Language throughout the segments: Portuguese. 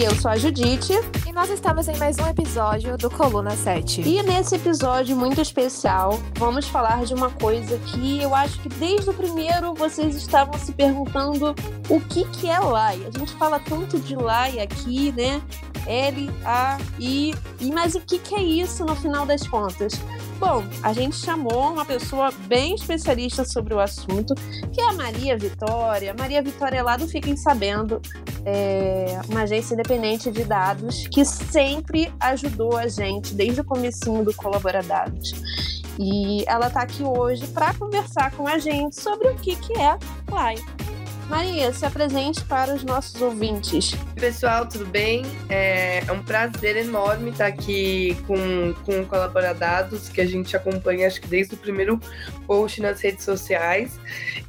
E eu sou a Judite. E nós estamos em mais um episódio do Coluna 7. E nesse episódio muito especial, vamos falar de uma coisa que eu acho que desde o primeiro vocês estavam se perguntando o que, que é LAI. A gente fala tanto de LAI aqui, né? L, A, I, I, mas o que, que é isso no final das contas? Bom, a gente chamou uma pessoa bem especialista sobre o assunto, que é a Maria Vitória. Maria Vitória é lá do Fiquem Sabendo, é uma agência independente de dados que sempre ajudou a gente desde o comecinho do Colaboradados. E ela está aqui hoje para conversar com a gente sobre o que, que é Live. Maria, se apresente para os nossos ouvintes. Pessoal, tudo bem? É, é um prazer enorme estar aqui com, com o Colaboradados, que a gente acompanha acho que desde o primeiro post nas redes sociais.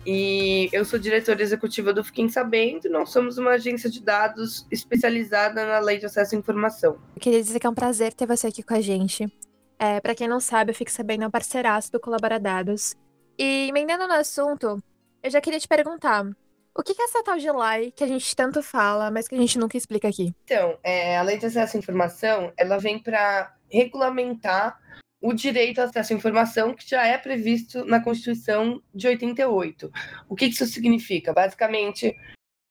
E eu sou diretora executiva do Fiquem Sabendo, nós somos uma agência de dados especializada na lei de acesso à informação. Eu queria dizer que é um prazer ter você aqui com a gente. É, para quem não sabe, o Fique Sabendo é um parceiraço do Colaboradados. E emendando no assunto, eu já queria te perguntar, o que é essa tal de lei que a gente tanto fala, mas que a gente nunca explica aqui? Então, é, a lei de acesso à informação, ela vem para regulamentar o direito ao acesso à informação que já é previsto na Constituição de 88. O que isso significa? Basicamente,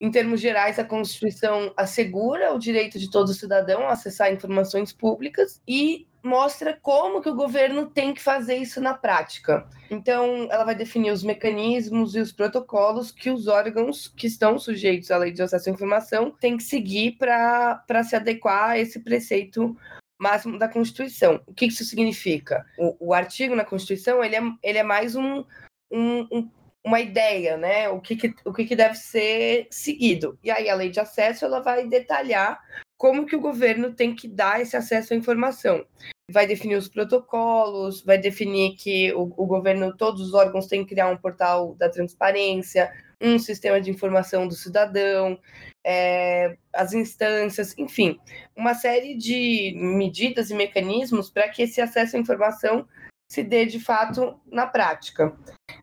em termos gerais, a Constituição assegura o direito de todo cidadão a acessar informações públicas e mostra como que o governo tem que fazer isso na prática. Então, ela vai definir os mecanismos e os protocolos que os órgãos que estão sujeitos à lei de acesso à informação têm que seguir para se adequar a esse preceito máximo da Constituição. O que isso significa? O, o artigo na Constituição ele é, ele é mais um, um, um uma ideia, né? O que, que o que, que, deve ser seguido. E aí a lei de acesso ela vai detalhar como que o governo tem que dar esse acesso à informação. Vai definir os protocolos, vai definir que o, o governo, todos os órgãos têm que criar um portal da transparência, um sistema de informação do cidadão, é, as instâncias, enfim, uma série de medidas e mecanismos para que esse acesso à informação se dê de fato na prática.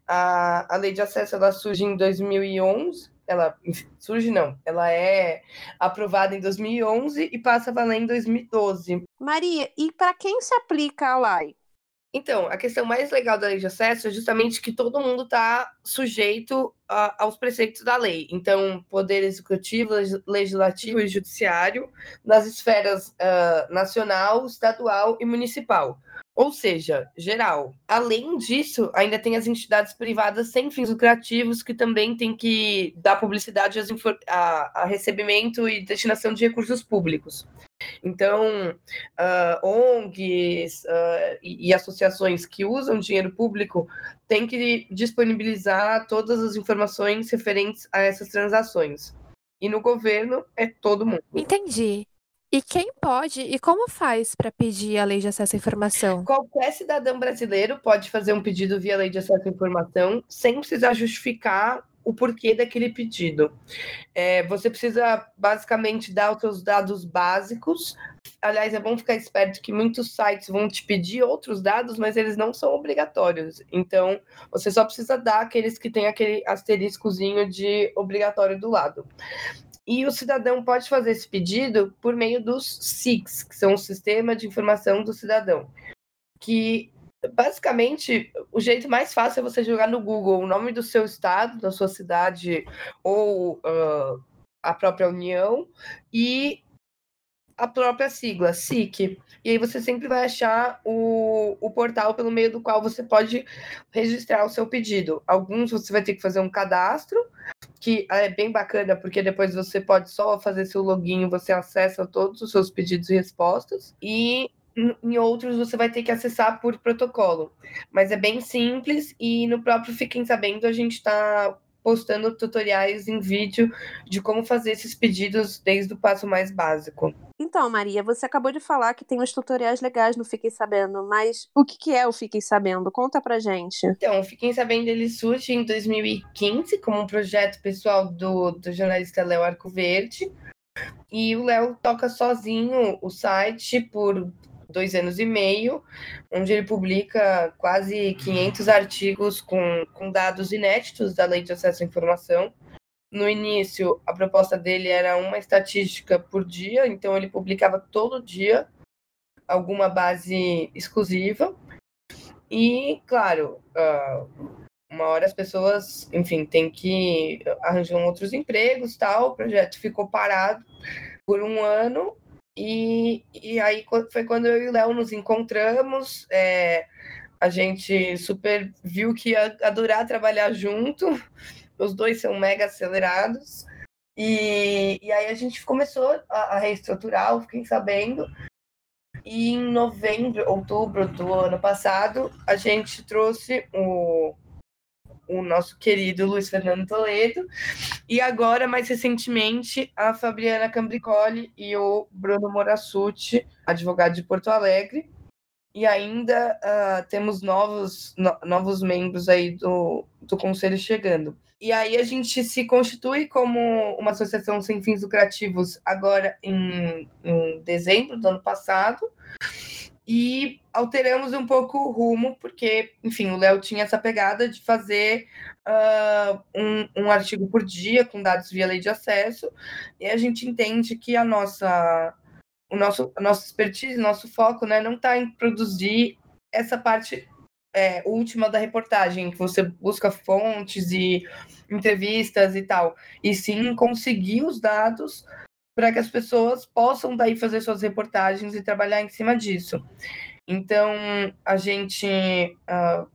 A, a lei de acesso ela surge em 2011 ela surge não, ela é aprovada em 2011 e passa a valer em 2012. Maria, e para quem se aplica a lei? Então, a questão mais legal da lei de acesso é justamente que todo mundo está sujeito a, aos preceitos da lei. Então, poder executivo, legislativo e judiciário, nas esferas uh, nacional, estadual e municipal ou seja, geral. Além disso, ainda tem as entidades privadas sem fins lucrativos que também têm que dar publicidade a, a recebimento e destinação de recursos públicos. Então, uh, ONGs uh, e, e, associações que usam dinheiro público têm que disponibilizar todas as informações referentes a essas transações. E no governo é todo mundo. Entendi. E quem pode e como faz para pedir a lei de acesso à informação? Qualquer cidadão brasileiro pode fazer um pedido via lei de acesso à informação sem precisar justificar o porquê daquele pedido. É, você precisa basicamente dar os seus dados básicos. Aliás, é bom ficar esperto que muitos sites vão te pedir outros dados, mas eles não são obrigatórios. Então, você só precisa dar aqueles que têm aquele asteriscozinho de obrigatório do lado. E o cidadão pode fazer esse pedido por meio dos SICs, que são o Sistema de Informação do Cidadão. Que basicamente o jeito mais fácil é você jogar no Google o nome do seu estado, da sua cidade ou uh, a própria União e a própria sigla, SIC. E aí você sempre vai achar o, o portal pelo meio do qual você pode registrar o seu pedido. Alguns você vai ter que fazer um cadastro, que é bem bacana, porque depois você pode só fazer seu login, você acessa todos os seus pedidos e respostas. E em outros você vai ter que acessar por protocolo. Mas é bem simples e no próprio Fiquem Sabendo a gente está postando tutoriais em vídeo de como fazer esses pedidos desde o passo mais básico. Então, Maria, você acabou de falar que tem uns tutoriais legais no Fiquem Sabendo, mas o que, que é o Fiquem Sabendo? Conta pra gente. Então, o Fiquem Sabendo ele surge em 2015 como um projeto pessoal do, do jornalista Léo Arco Verde. E o Léo toca sozinho o site por dois anos e meio, onde ele publica quase 500 artigos com, com dados inéditos da Lei de Acesso à Informação. no início, a proposta dele era uma estatística por dia, então ele publicava todo dia alguma base exclusiva. E, claro, uh, uma hora as pessoas, enfim, tem que arranjar outros empregos tal. O projeto ficou parado por um ano. E, e aí foi quando eu e o Léo nos encontramos. É, a gente super viu que ia adorar trabalhar junto. Os dois são mega acelerados. E, e aí a gente começou a, a reestruturar, eu fiquei sabendo. E em novembro, outubro do ano passado, a gente trouxe o, o nosso querido Luiz Fernando Toledo, e agora, mais recentemente, a Fabiana Cambricoli e o Bruno Morassuti, advogado de Porto Alegre. E ainda uh, temos novos, no, novos membros aí do, do conselho chegando. E aí a gente se constitui como uma associação sem fins lucrativos agora em, em dezembro do ano passado e alteramos um pouco o rumo, porque, enfim, o Léo tinha essa pegada de fazer uh, um, um, artigo por dia com dados via lei de acesso, e a gente entende que a nossa, o nosso, a nossa expertise, nosso foco, né, não está em produzir essa parte é, última da reportagem, que você busca fontes e entrevistas e tal, e sim conseguir os dados para que as pessoas possam daí fazer suas reportagens e trabalhar em cima disso. Então, a gente uh,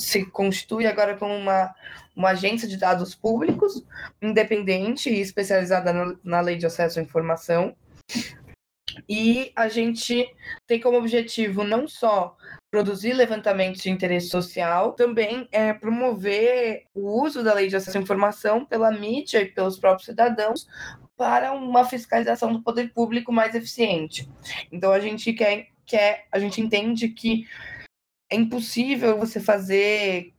se constitui agora como uma, uma agência de dados públicos, independente e especializada na, na lei de acesso à informação. E a gente tem como objetivo não só produzir levantamentos de interesse social, também é promover o uso da lei de acesso à informação pela mídia e pelos próprios cidadãos para uma fiscalização do poder público mais eficiente. Então a gente quer, quer a gente entende que é impossível você fazer,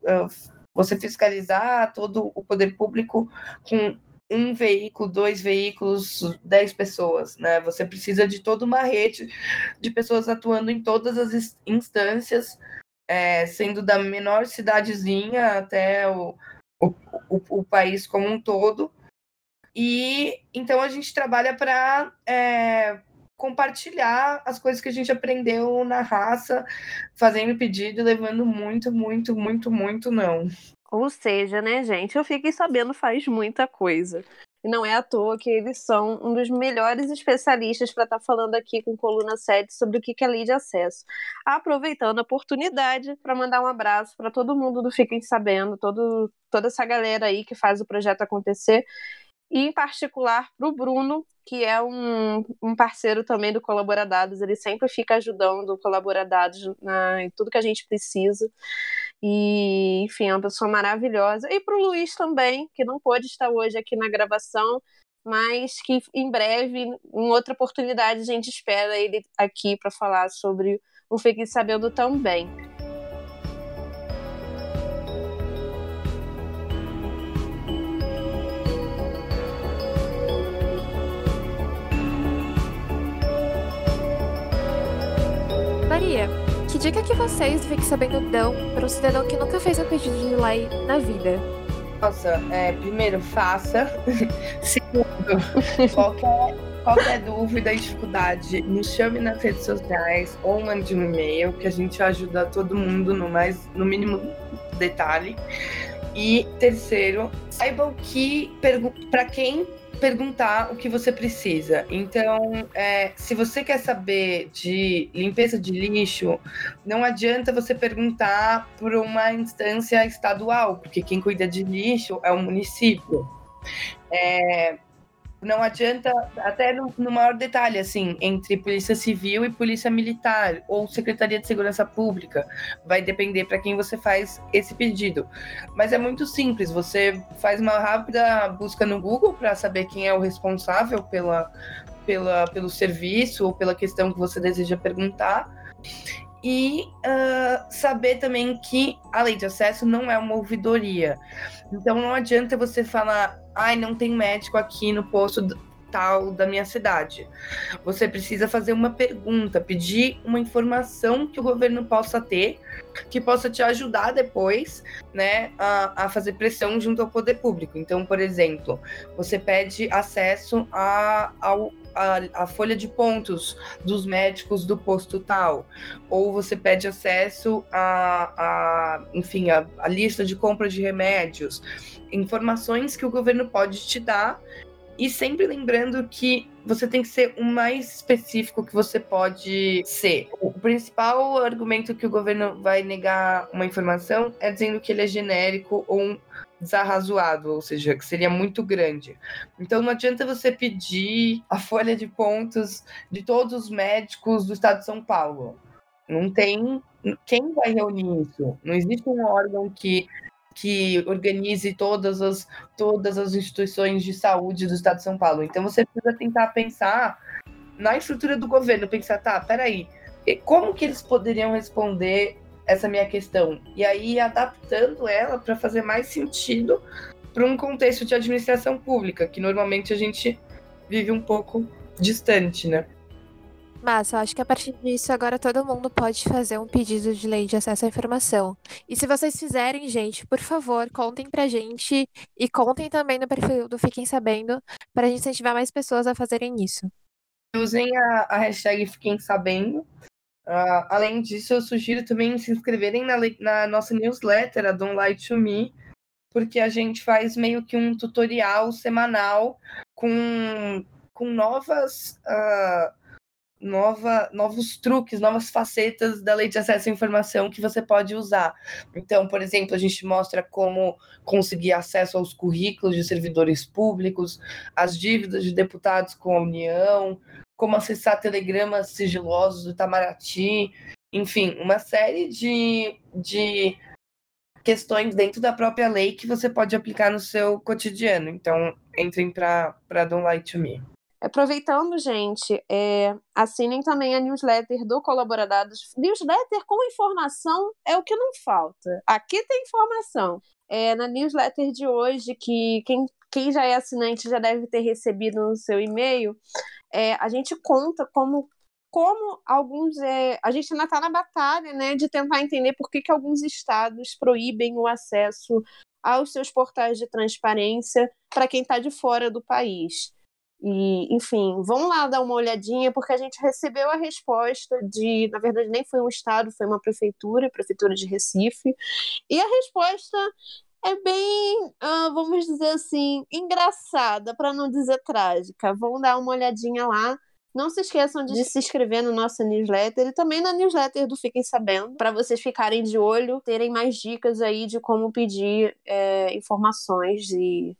você fiscalizar todo o poder público com um veículo, dois veículos, dez pessoas, né? Você precisa de toda uma rede de pessoas atuando em todas as instâncias, é, sendo da menor cidadezinha até o, o, o, o país como um todo, e então a gente trabalha para é, compartilhar as coisas que a gente aprendeu na raça, fazendo pedido levando muito, muito, muito, muito não. Ou seja, né, gente, eu fiquei sabendo faz muita coisa. E não é à toa que eles são um dos melhores especialistas para estar tá falando aqui com Coluna 7 sobre o que é lei de acesso. Aproveitando a oportunidade para mandar um abraço para todo mundo do Fiquem Sabendo, todo, toda essa galera aí que faz o projeto acontecer e em particular para o Bruno, que é um, um, parceiro também do Colaboradados, ele sempre fica ajudando o Colaboradados em tudo que a gente precisa. E, enfim, é uma pessoa maravilhosa. E para o Luiz também, que não pôde estar hoje aqui na gravação, mas que em breve, em outra oportunidade, a gente espera ele aqui para falar sobre o Fique Sabendo também. Que dica que vocês Fique Sabendo dão para um cidadão que nunca fez um pedido de lei na vida? Nossa, é, primeiro, faça. Segundo, qualquer, qualquer dúvida e dificuldade, nos chame nas redes sociais ou mande um e-mail, que a gente ajuda todo mundo no, mais, no mínimo detalhe. E terceiro, saibam que para quem perguntar o que você precisa. Então, é, se você quer saber de limpeza de lixo, não adianta você perguntar por uma instância estadual, porque quem cuida de lixo é o município. É, não adianta, até no, no, maior detalhe, assim, entre Polícia Civil e Polícia Militar, ou Secretaria de Segurança Pública. Vai depender para quem você faz esse pedido. Mas é muito simples, você faz uma rápida busca no Google para saber quem é o responsável pela, pela, pelo serviço ou pela questão que você deseja perguntar. E uh, saber também que a lei de acesso não é uma ouvidoria. Então não adianta você falar, ai, não tem médico aqui no posto tal da minha cidade. Você precisa fazer uma pergunta, pedir uma informação que o governo possa ter, que possa te ajudar depois, né, a, a fazer pressão junto ao poder público. Então, por exemplo, você pede acesso a, ao, a, folha de pontos dos médicos do posto tal, ou você pede acesso a, a enfim, a, a lista de compra de remédios, informações que o governo pode te dar e sempre lembrando que você tem que ser o mais específico que você pode ser. O principal argumento que o governo vai negar uma informação é dizendo que ele é genérico ou desarrazoado, ou seja, que seria muito grande. Então não adianta você pedir a folha de pontos de todos os médicos do estado de São Paulo. Não tem quem vai reunir isso. Não existe um órgão que que organize todas as, todas as instituições de saúde do Estado de São Paulo. Então você precisa tentar pensar na estrutura do governo, pensar, tá, peraí, como que eles poderiam responder essa minha questão? E aí adaptando ela para fazer mais sentido para um contexto de administração pública, que normalmente a gente vive um pouco distante, né? Mas eu acho que a partir disso agora todo mundo pode fazer um pedido de lei de acesso à informação. E se vocês fizerem, gente, por favor, contem pra gente e contem também no perfil do Fiquem Sabendo para gente incentivar mais pessoas a fazerem isso. Usem a, a hashtag Fiquem Sabendo. Uh, além disso, eu sugiro também se inscreverem na, na nossa newsletter, a Don't Lie to Me, porque a gente faz meio que um tutorial semanal com, com novas. Uh, nova, novos truques, novas facetas da lei de acesso à informação que você pode usar. Então, por exemplo, a gente mostra como conseguir acesso aos currículos de servidores públicos, as dívidas de deputados com a União, como acessar telegramas sigilosos do Itamaraty, enfim, uma série de, de questões dentro da própria lei que você pode aplicar no seu cotidiano. Então, entrem para Don't Lie to Me. Aproveitando, gente, é, assinem também a newsletter do Colaboradados. Newsletter com informação é o que não falta. Aqui tem informação. É, na newsletter de hoje, que quem, quem já é assinante já deve ter recebido no seu e-mail, é, a gente conta como como alguns é, a gente ainda está na batalha né, de tentar entender por que, que alguns estados proíbem o acesso aos seus portais de transparência para quem está de fora do país. E, enfim, vão lá dar uma olhadinha, porque a gente recebeu a resposta de, na verdade, nem foi um estado, foi uma prefeitura, prefeitura de Recife, e a resposta é bem, uh, vamos dizer assim, engraçada, para não dizer trágica. Vão dar uma olhadinha lá. Não se esqueçam de se inscrever no nosso newsletter e também na newsletter do Fiquem Sabendo, para vocês ficarem de olho, terem mais dicas aí de como pedir é, informações e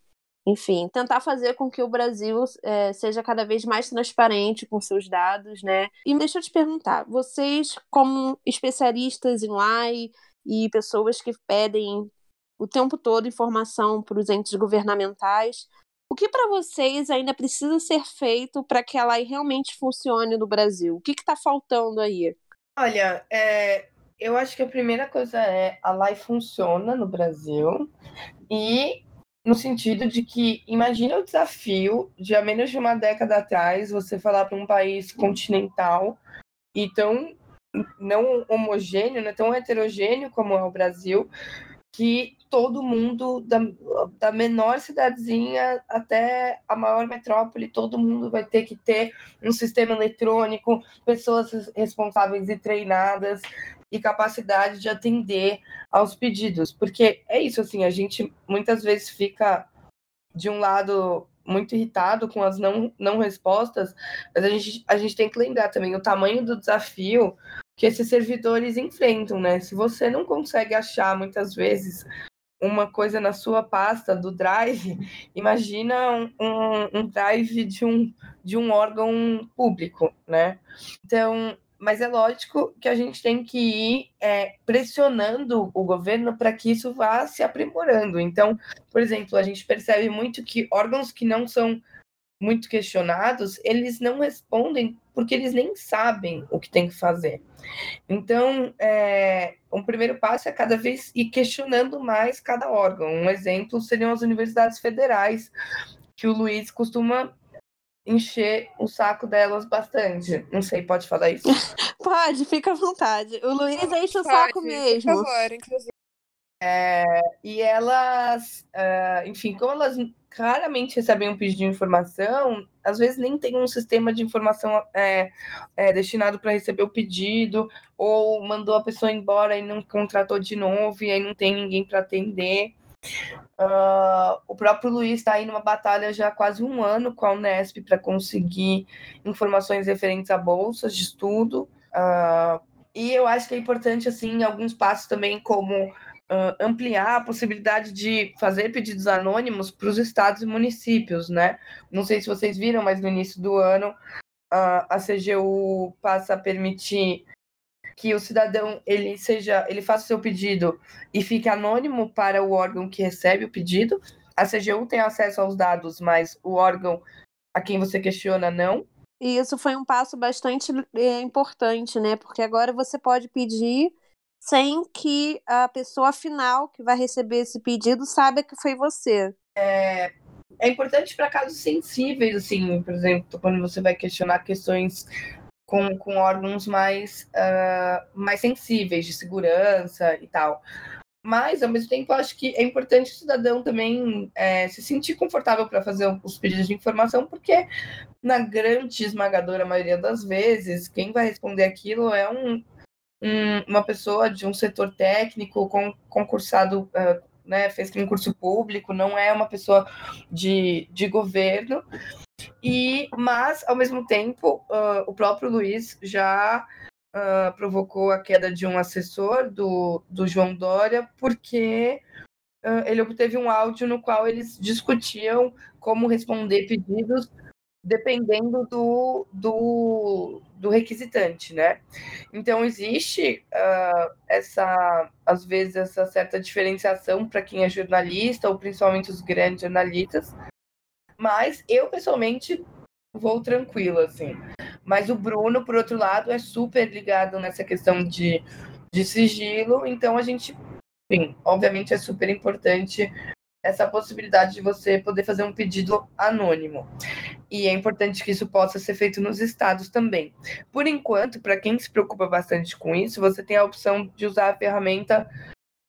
enfim, tentar fazer com que o Brasil é, seja cada vez mais transparente com seus dados, né? E deixa eu te perguntar, vocês, como especialistas em lei e pessoas que pedem o tempo todo informação para os entes governamentais, o que para vocês ainda precisa ser feito para que a lei realmente funcione no Brasil? O que está faltando aí? Olha, é, eu acho que a primeira coisa é a lei funciona no Brasil e no sentido de que imagina o desafio de há menos de uma década atrás você falar para um país continental e tão não homogêneo, né, tão heterogêneo como é o Brasil, que todo mundo, da, da menor cidadezinha até a maior metrópole, todo mundo vai ter que ter um sistema eletrônico, pessoas responsáveis e treinadas, e capacidade de atender aos pedidos. Porque é isso, assim, a gente muitas vezes fica de um lado muito irritado com as não, não respostas, mas a gente, a gente tem que lembrar também o tamanho do desafio que esses servidores enfrentam, né? Se você não consegue achar muitas vezes uma coisa na sua pasta do Drive, imagina um, um, Drive de um, de um órgão público, né? Então, mas é lógico que a gente tem que ir é, pressionando o governo para que isso vá se aprimorando. Então, por exemplo, a gente percebe muito que órgãos que não são muito questionados, eles não respondem porque eles nem sabem o que tem que fazer. Então, é, um primeiro passo é cada vez ir questionando mais cada órgão. Um exemplo seriam as universidades federais, que o Luiz costuma encher o saco delas bastante. Não sei, pode falar isso? pode, fica à vontade. O Luiz enche o Pode, saco mesmo. Por favor, inclusive. É, e elas, uh, enfim, como elas claramente recebem um pedido de informação, às vezes nem tem um sistema de informação é, é, destinado para receber o pedido, ou mandou a pessoa embora e não contratou de novo, e aí não tem ninguém para atender. Uh, o próprio Luiz está aí numa batalha já há quase um ano com a Unesp para conseguir informações referentes a bolsas de estudo. Uh, e eu acho que é importante, assim, alguns passos também, como uh, ampliar a possibilidade de fazer pedidos anônimos para os estados e municípios, né? Não sei se vocês viram, mas no início do ano uh, a CGU passa a permitir que o cidadão ele seja, ele faça o seu pedido e fique anônimo para o órgão que recebe o pedido. A CGU tem acesso aos dados, mas o órgão a quem você questiona não. E isso foi um passo bastante é, importante, né? Porque agora você pode pedir sem que a pessoa final que vai receber esse pedido saiba que foi você. É, é importante para casos sensíveis, assim, por exemplo, quando você vai questionar questões com, com órgãos mais, uh, mais sensíveis de segurança e tal. Mas, ao mesmo tempo, acho que é importante o cidadão também é, se sentir confortável para fazer os pedidos de informação, porque, na grande esmagadora maioria das vezes, quem vai responder aquilo é um, um, uma pessoa de um setor técnico com, concursado, uh, né, fez concurso público, não é uma pessoa de, de governo. E, mas, ao mesmo tempo, uh, o próprio Luiz já uh, provocou a queda de um assessor do, do João Dória, porque ele obteve um áudio no qual eles discutiam como responder pedidos dependendo do, do, do requisitante, né? Então existe uh, essa, às vezes, essa certa diferenciação para quem é jornalista, ou principalmente os grandes jornalistas. Mas eu, pessoalmente, vou tranquilo, assim. Mas o Bruno, por outro lado, é super ligado nessa questão de, de sigilo, então a gente, enfim, obviamente é super importante essa possibilidade de você poder fazer um pedido anônimo. E é importante que isso possa ser feito nos estados também. Por enquanto, para quem se preocupa bastante com isso, você tem a opção de usar a ferramenta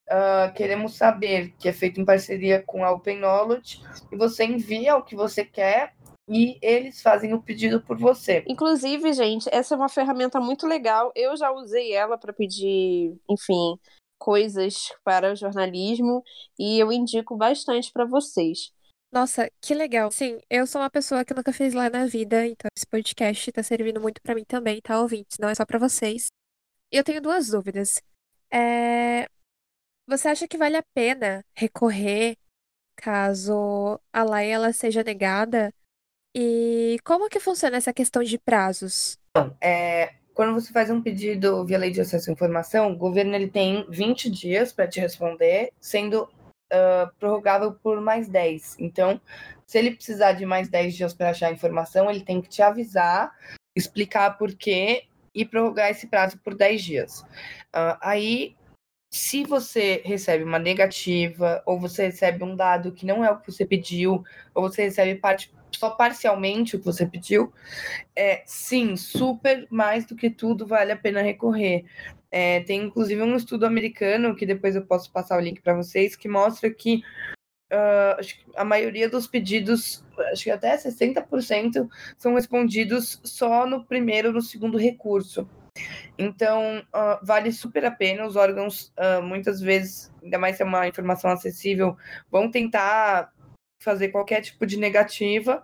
uh, Queremos Saber, que é feita em parceria com a Open Knowledge, e você envia o que você quer e eles fazem o pedido por você. Inclusive, gente, essa é uma ferramenta muito legal. Eu já usei ela para pedir, enfim, coisas para o jornalismo e eu indico bastante para vocês. Nossa, que legal. Sim, eu sou uma pessoa que nunca fez lá na vida, então esse podcast tá servindo muito para mim também, tá, ouvintes? Não é só para vocês. E eu tenho duas dúvidas. É... Você acha que vale a pena recorrer caso a lei ela seja negada? E como que funciona essa questão de prazos? Bom, é, quando você faz um pedido via lei de acesso à informação, o governo ele tem 20 dias para te responder, sendo uh, prorrogável por mais 10. Então, se ele precisar de mais 10 dias para achar a informação, ele tem que te avisar, explicar por quê e prorrogar esse prazo por 10 dias. Uh, aí, se você recebe uma negativa, ou você recebe um dado que não é o que você pediu, ou você recebe parte só parcialmente o que você pediu, é, sim, super mais do que tudo vale a pena recorrer. É, tem inclusive um estudo americano, que depois eu posso passar o link para vocês, que mostra que uh, a maioria dos pedidos, acho que até 60%, são respondidos só no primeiro ou no segundo recurso. Então, uh, vale super a pena. Os órgãos, uh, muitas vezes, ainda mais se é uma informação acessível, vão tentar fazer qualquer tipo de negativa.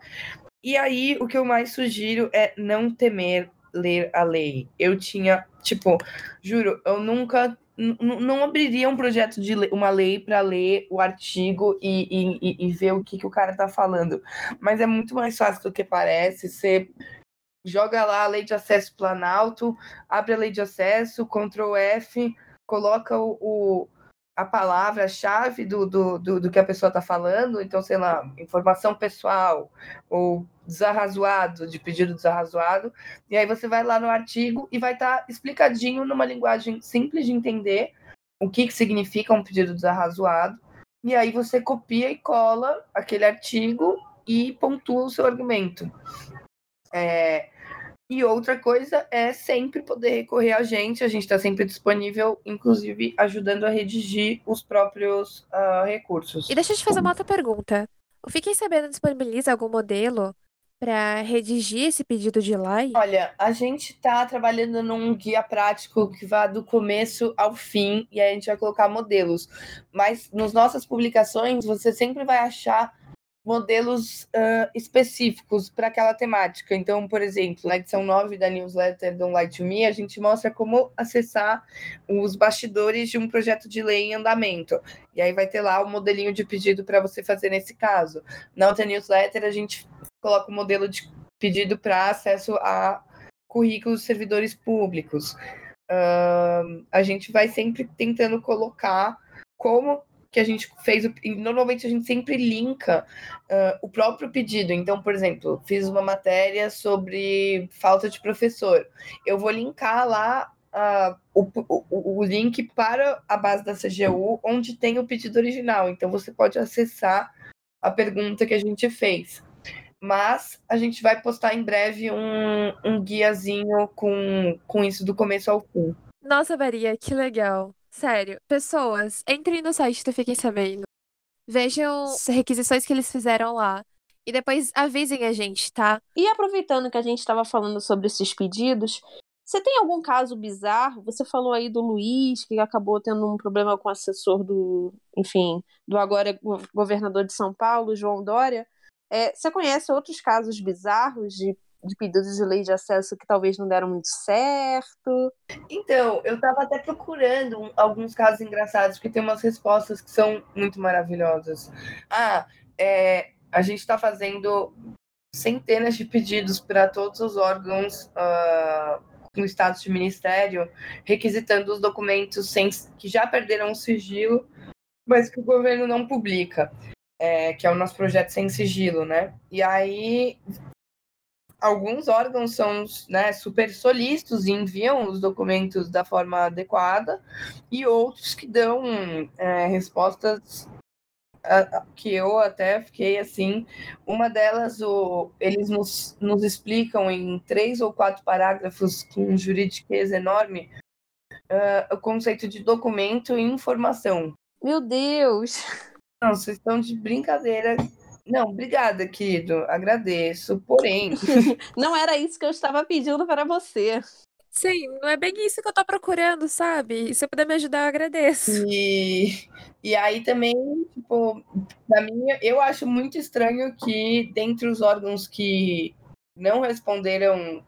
E aí, o que eu mais sugiro é não temer ler a lei. Eu tinha, tipo, juro, eu nunca não abriria um projeto de uma lei para ler o artigo e, e, e, ver o que, que o cara tá falando. Mas é muito mais fácil do que parece. Você joga lá a lei de acesso planalto, abre a lei de acesso, Ctrl F, coloca o, o a palavra-chave do, do, do, do, que a pessoa está falando, então, sei lá, informação pessoal ou desarrazoado, de pedido desarrazoado, e aí você vai lá no artigo e vai estar tá explicadinho numa linguagem simples de entender o que, que significa um pedido desarrazoado, e aí você copia e cola aquele artigo e pontua o seu argumento. É, e outra coisa é sempre poder recorrer a gente, a gente está sempre disponível, inclusive ajudando a redigir os próprios uh, recursos. E deixa eu te fazer uma outra pergunta. O Fiquem Sabendo disponibiliza algum modelo para redigir esse pedido de lei? Olha, a gente está trabalhando num guia prático que vá do começo ao fim e aí a gente vai colocar modelos. Mas nas nossas publicações você sempre vai achar modelos uh, específicos para aquela temática. Então, por exemplo, na edição 9 da newsletter Don't Lie to Me, a gente mostra como acessar os bastidores de um projeto de lei em andamento. E aí vai ter lá o modelinho de pedido para você fazer nesse caso. Na outra newsletter, a gente coloca o modelo de pedido para acesso a currículos de servidores públicos. Uh, a gente vai sempre tentando colocar como que a gente fez, normalmente a gente sempre linka uh, o próprio pedido. Então, por exemplo, fiz uma matéria sobre falta de professor. Eu vou linkar lá uh, o, o, o, link para a base da CGU, onde tem o pedido original. Então, você pode acessar a pergunta que a gente fez. Mas a gente vai postar em breve um, um guiazinho com, com isso do começo ao fim. Nossa, Maria, que legal. Sério, pessoas, entrem no site do Fiquem Sabendo. Vejam as requisições que eles fizeram lá. E depois avisem a gente, tá? E aproveitando que a gente estava falando sobre esses pedidos, você tem algum caso bizarro? Você falou aí do Luiz, que acabou tendo um problema com o assessor do, enfim, do agora governador de São Paulo, João Dória. É, você conhece outros casos bizarros de de pedidos de lei de acesso que talvez não deram muito certo? Então, eu estava até procurando alguns casos engraçados, porque tem umas respostas que são muito maravilhosas. Ah, é, a gente está fazendo centenas de pedidos para todos os órgãos uh, com status de ministério, requisitando os documentos sem, que já perderam o sigilo, mas que o governo não publica. É, que é o nosso projeto sem sigilo, né? E aí alguns órgãos são né, super solícitos e enviam os documentos da forma adequada, e outros que dão é, respostas que eu até fiquei assim. Uma delas, o, eles nos, nos explicam em três ou quatro parágrafos com juridiquês enorme uh, o conceito de documento e informação. Meu Deus! Não, vocês estão de brincadeira não, obrigada, querido. Agradeço. Porém. não era isso que eu estava pedindo para você. Sim, não é bem isso que eu tô procurando, sabe? E se você puder me ajudar, eu agradeço. E, e aí também, tipo, pra mim, eu acho muito estranho que dentre os órgãos que não responderam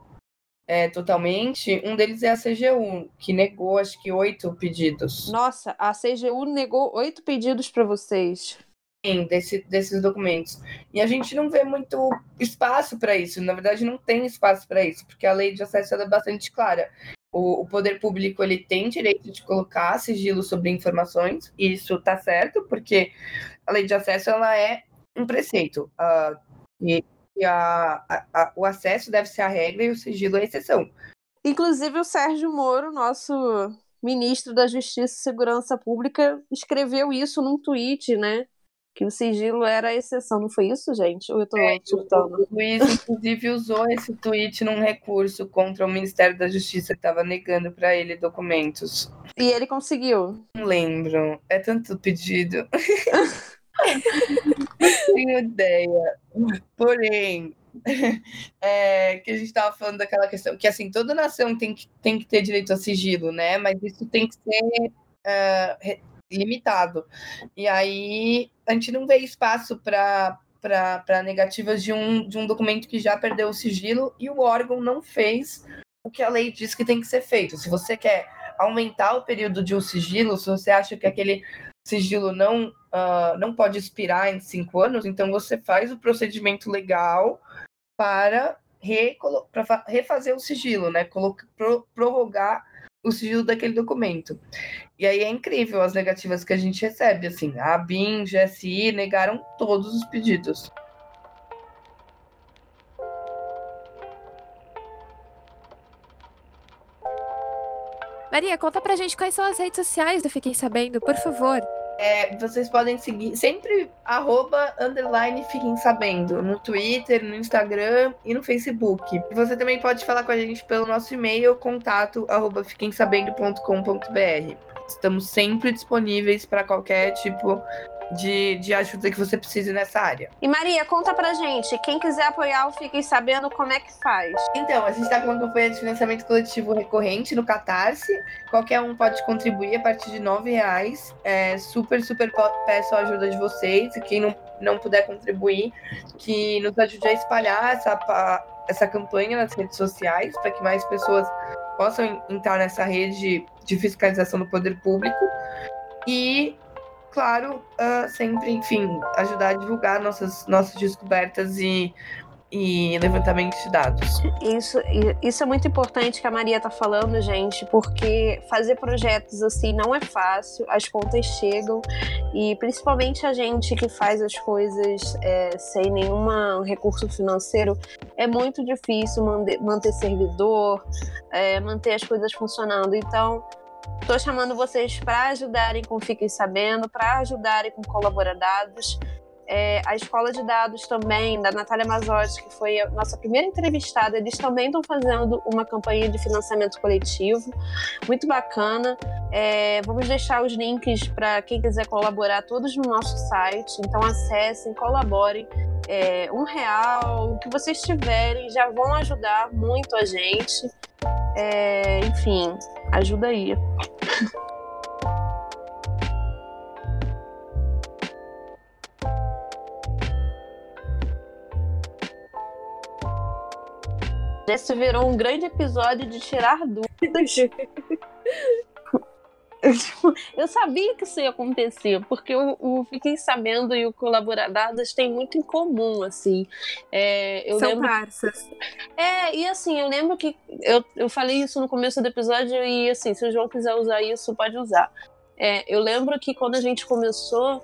é, totalmente, um deles é a CGU, que negou acho que oito pedidos. Nossa, a CGU negou oito pedidos para vocês desse, desses documentos. E a gente não vê muito espaço para isso. Na verdade, não tem espaço para isso, porque a lei de acesso é bastante clara. O, o, poder público ele tem direito de colocar sigilo sobre informações, e isso está certo, porque a lei de acesso ela é um preceito. Uh, e, e a, a, a, o acesso deve ser a regra e o sigilo é a exceção. Inclusive, o Sérgio Moro, nosso ministro da Justiça e Segurança Pública, escreveu isso num tweet, né? Que o sigilo era a exceção, não foi isso, gente? Ou eu é, surtando? O Luiz, inclusive, usou esse tweet num recurso contra o Ministério da Justiça que estava negando para ele documentos. E ele conseguiu? Não lembro. É tanto pedido. não tenho ideia. Porém, é, que a gente estava falando daquela questão que assim toda nação tem que, tem que ter direito a sigilo, né? Mas isso tem que ser uh, limitado. E aí a gente não vê espaço para para negativas de um, de um documento que já perdeu o sigilo e o órgão não fez o que a lei diz que tem que ser feito. Se você quer aumentar o período de um sigilo, se você acha que aquele sigilo não, uh, não pode expirar em cinco anos, então você faz o procedimento legal para, refazer o sigilo, né? Pro, prorrogar o sigilo daquele documento. E aí é incrível as negativas que a gente recebe, assim, a BIM, GSI negaram todos os pedidos. Maria, conta pra gente quais são as redes sociais do Fiquem Sabendo, por favor. É, vocês podem seguir sempre arroba, underline, fiquem sabendo, no Twitter, no Instagram e no Facebook. Você também pode falar com a gente pelo nosso e-mail, contato arroba fiquemsabendo.com.br. Estamos sempre disponíveis para qualquer tipo de, de ajuda que você precise nessa área. E Maria, conta pra gente, quem quiser apoiar o Fiquem Sabendo, como é que faz? Então, a gente está com uma campanha de financiamento coletivo recorrente no Catarse. Qualquer um pode contribuir a partir de nove reais. É, super, super peço a ajuda de vocês. E quem não, não puder contribuir, que nos ajude a espalhar essa, essa campanha nas redes sociais, para que mais pessoas possam entrar nessa rede de fiscalização do poder público. E claro, uh, sempre, enfim, ajudar a divulgar nossas, nossas descobertas e, e levantamento de dados. Isso, isso é muito importante que a Maria está falando, gente, porque fazer projetos assim não é fácil, as contas chegam e principalmente a gente que faz as coisas é, sem nenhum recurso financeiro é muito difícil manter, manter servidor, é, manter as coisas funcionando. Então, Estou chamando vocês para ajudarem com Fiquem Sabendo, para ajudarem com Colaboradados. É, a Escola de Dados também, da Natália Mazotti, que foi a nossa primeira entrevistada, eles também estão fazendo uma campanha de financiamento coletivo, muito bacana. É, vamos deixar os links para quem quiser colaborar todos no nosso site, então acessem, colaborem. É, um real, o que vocês tiverem, já vão ajudar muito a gente. É, enfim, ajuda aí. Esse virou um grande episódio de tirar dúvidas. Eu sabia que isso ia acontecer, porque eu, eu fiquei sabendo e o Colaboradadas tem muito em comum, assim. É, eu São lembro... parças. É, e assim, eu lembro que eu, eu falei isso no começo do episódio e assim, se o João quiser usar isso, pode usar. É, eu lembro que quando a gente começou,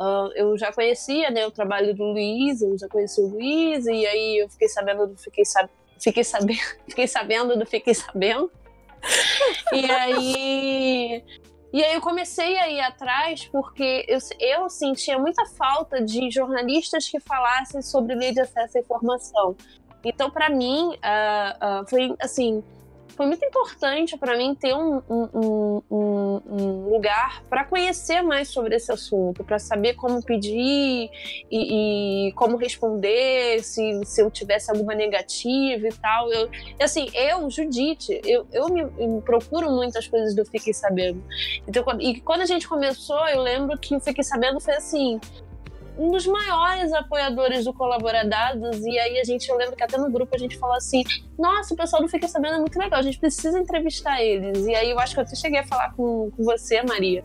uh, eu já conhecia né, o trabalho do Luiz, eu já conheci o Luiz, e aí eu fiquei sabendo do Fiquei, sab... fiquei sabendo, fiquei sabendo do Fiquei Sabendo e aí. E aí eu comecei a ir atrás porque eu, eu sentia muita falta de jornalistas que falassem sobre lei de acesso à informação. Então, para mim, uh, uh, foi assim, foi muito importante para mim ter um, um, um, um lugar para conhecer mais sobre esse assunto, para saber como pedir e, e, como responder, se, se eu tivesse alguma negativa e tal. Eu, assim, eu, Judite, eu, eu me, me procuro muitas coisas do Fiquei Sabendo. Então, e quando a gente começou, eu lembro que o Fiquei Sabendo foi assim um dos maiores apoiadores do Colaboradados. E aí a gente, eu lembro que até no grupo a gente falou assim: nossa, o pessoal do Fica Sabendo é muito legal, a gente precisa entrevistar eles. E aí eu acho que eu até cheguei a falar com, com você, Maria.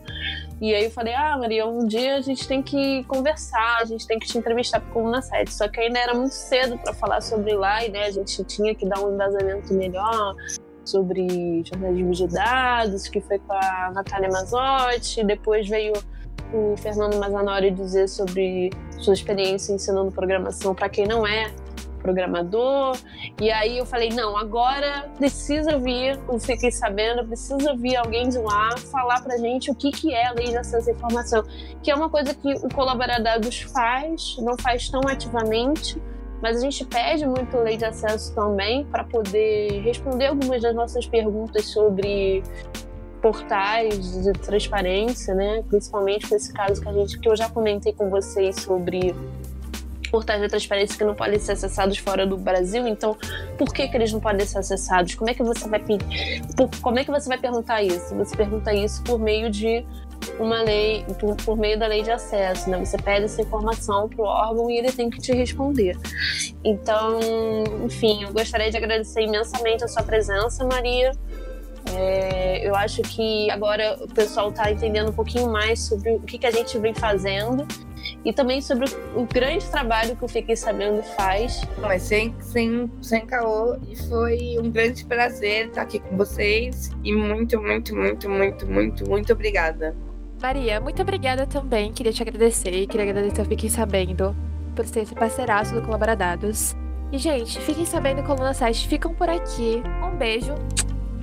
E aí eu falei: ah, Maria, um dia a gente tem que conversar, a gente tem que te entrevistar para Coluna 7. Só que ainda era muito cedo para falar sobre lá, e né, a gente tinha que dar um embasamento melhor sobre jornalismo de dados, que foi com a Natália Mazotti, depois veio o Fernando Mazanori dizer sobre sua experiência ensinando programação para quem não é programador. E aí eu falei, não, agora precisa vir, eu fiquei sabendo, precisa vir alguém de lá falar pra gente o que, que é a lei de acesso à informação, que é uma coisa que o Colaboradados faz, não faz tão ativamente, mas a gente pede muito lei de acesso também para poder responder algumas das nossas perguntas sobre portais de transparência, né? Principalmente com esse caso que a gente que eu já comentei com vocês sobre portais de transparência que não podem ser acessados fora do Brasil. Então, por que, que eles não podem ser acessados? Como é que você vai por, como é que você vai perguntar isso? Você pergunta isso por meio de uma lei, por, por meio da lei de acesso, né? Você pede essa informação para o órgão e ele tem que te responder. Então, enfim, eu gostaria de agradecer imensamente a sua presença, Maria. É, eu acho que agora o pessoal está entendendo um pouquinho mais sobre o que, que a gente vem fazendo e também sobre o, grande trabalho que o Fiquei Sabendo faz. Mas sem, sem, sem caô, e foi um grande prazer estar aqui com vocês e muito, muito, muito, muito, muito, muito obrigada. Maria, muito obrigada também. Queria te agradecer e queria agradecer ao Fiquem Sabendo por ser esse parceiraço do Colaboradados. E, gente, fiquem sabendo, Coluna 7 ficam por aqui. Um beijo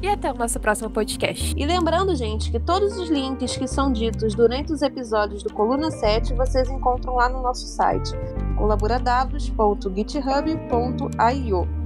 e até o nosso próximo podcast. E lembrando, gente, que todos os links que são ditos durante os episódios do Coluna 7 vocês encontram lá no nosso site colaboradados.github.io.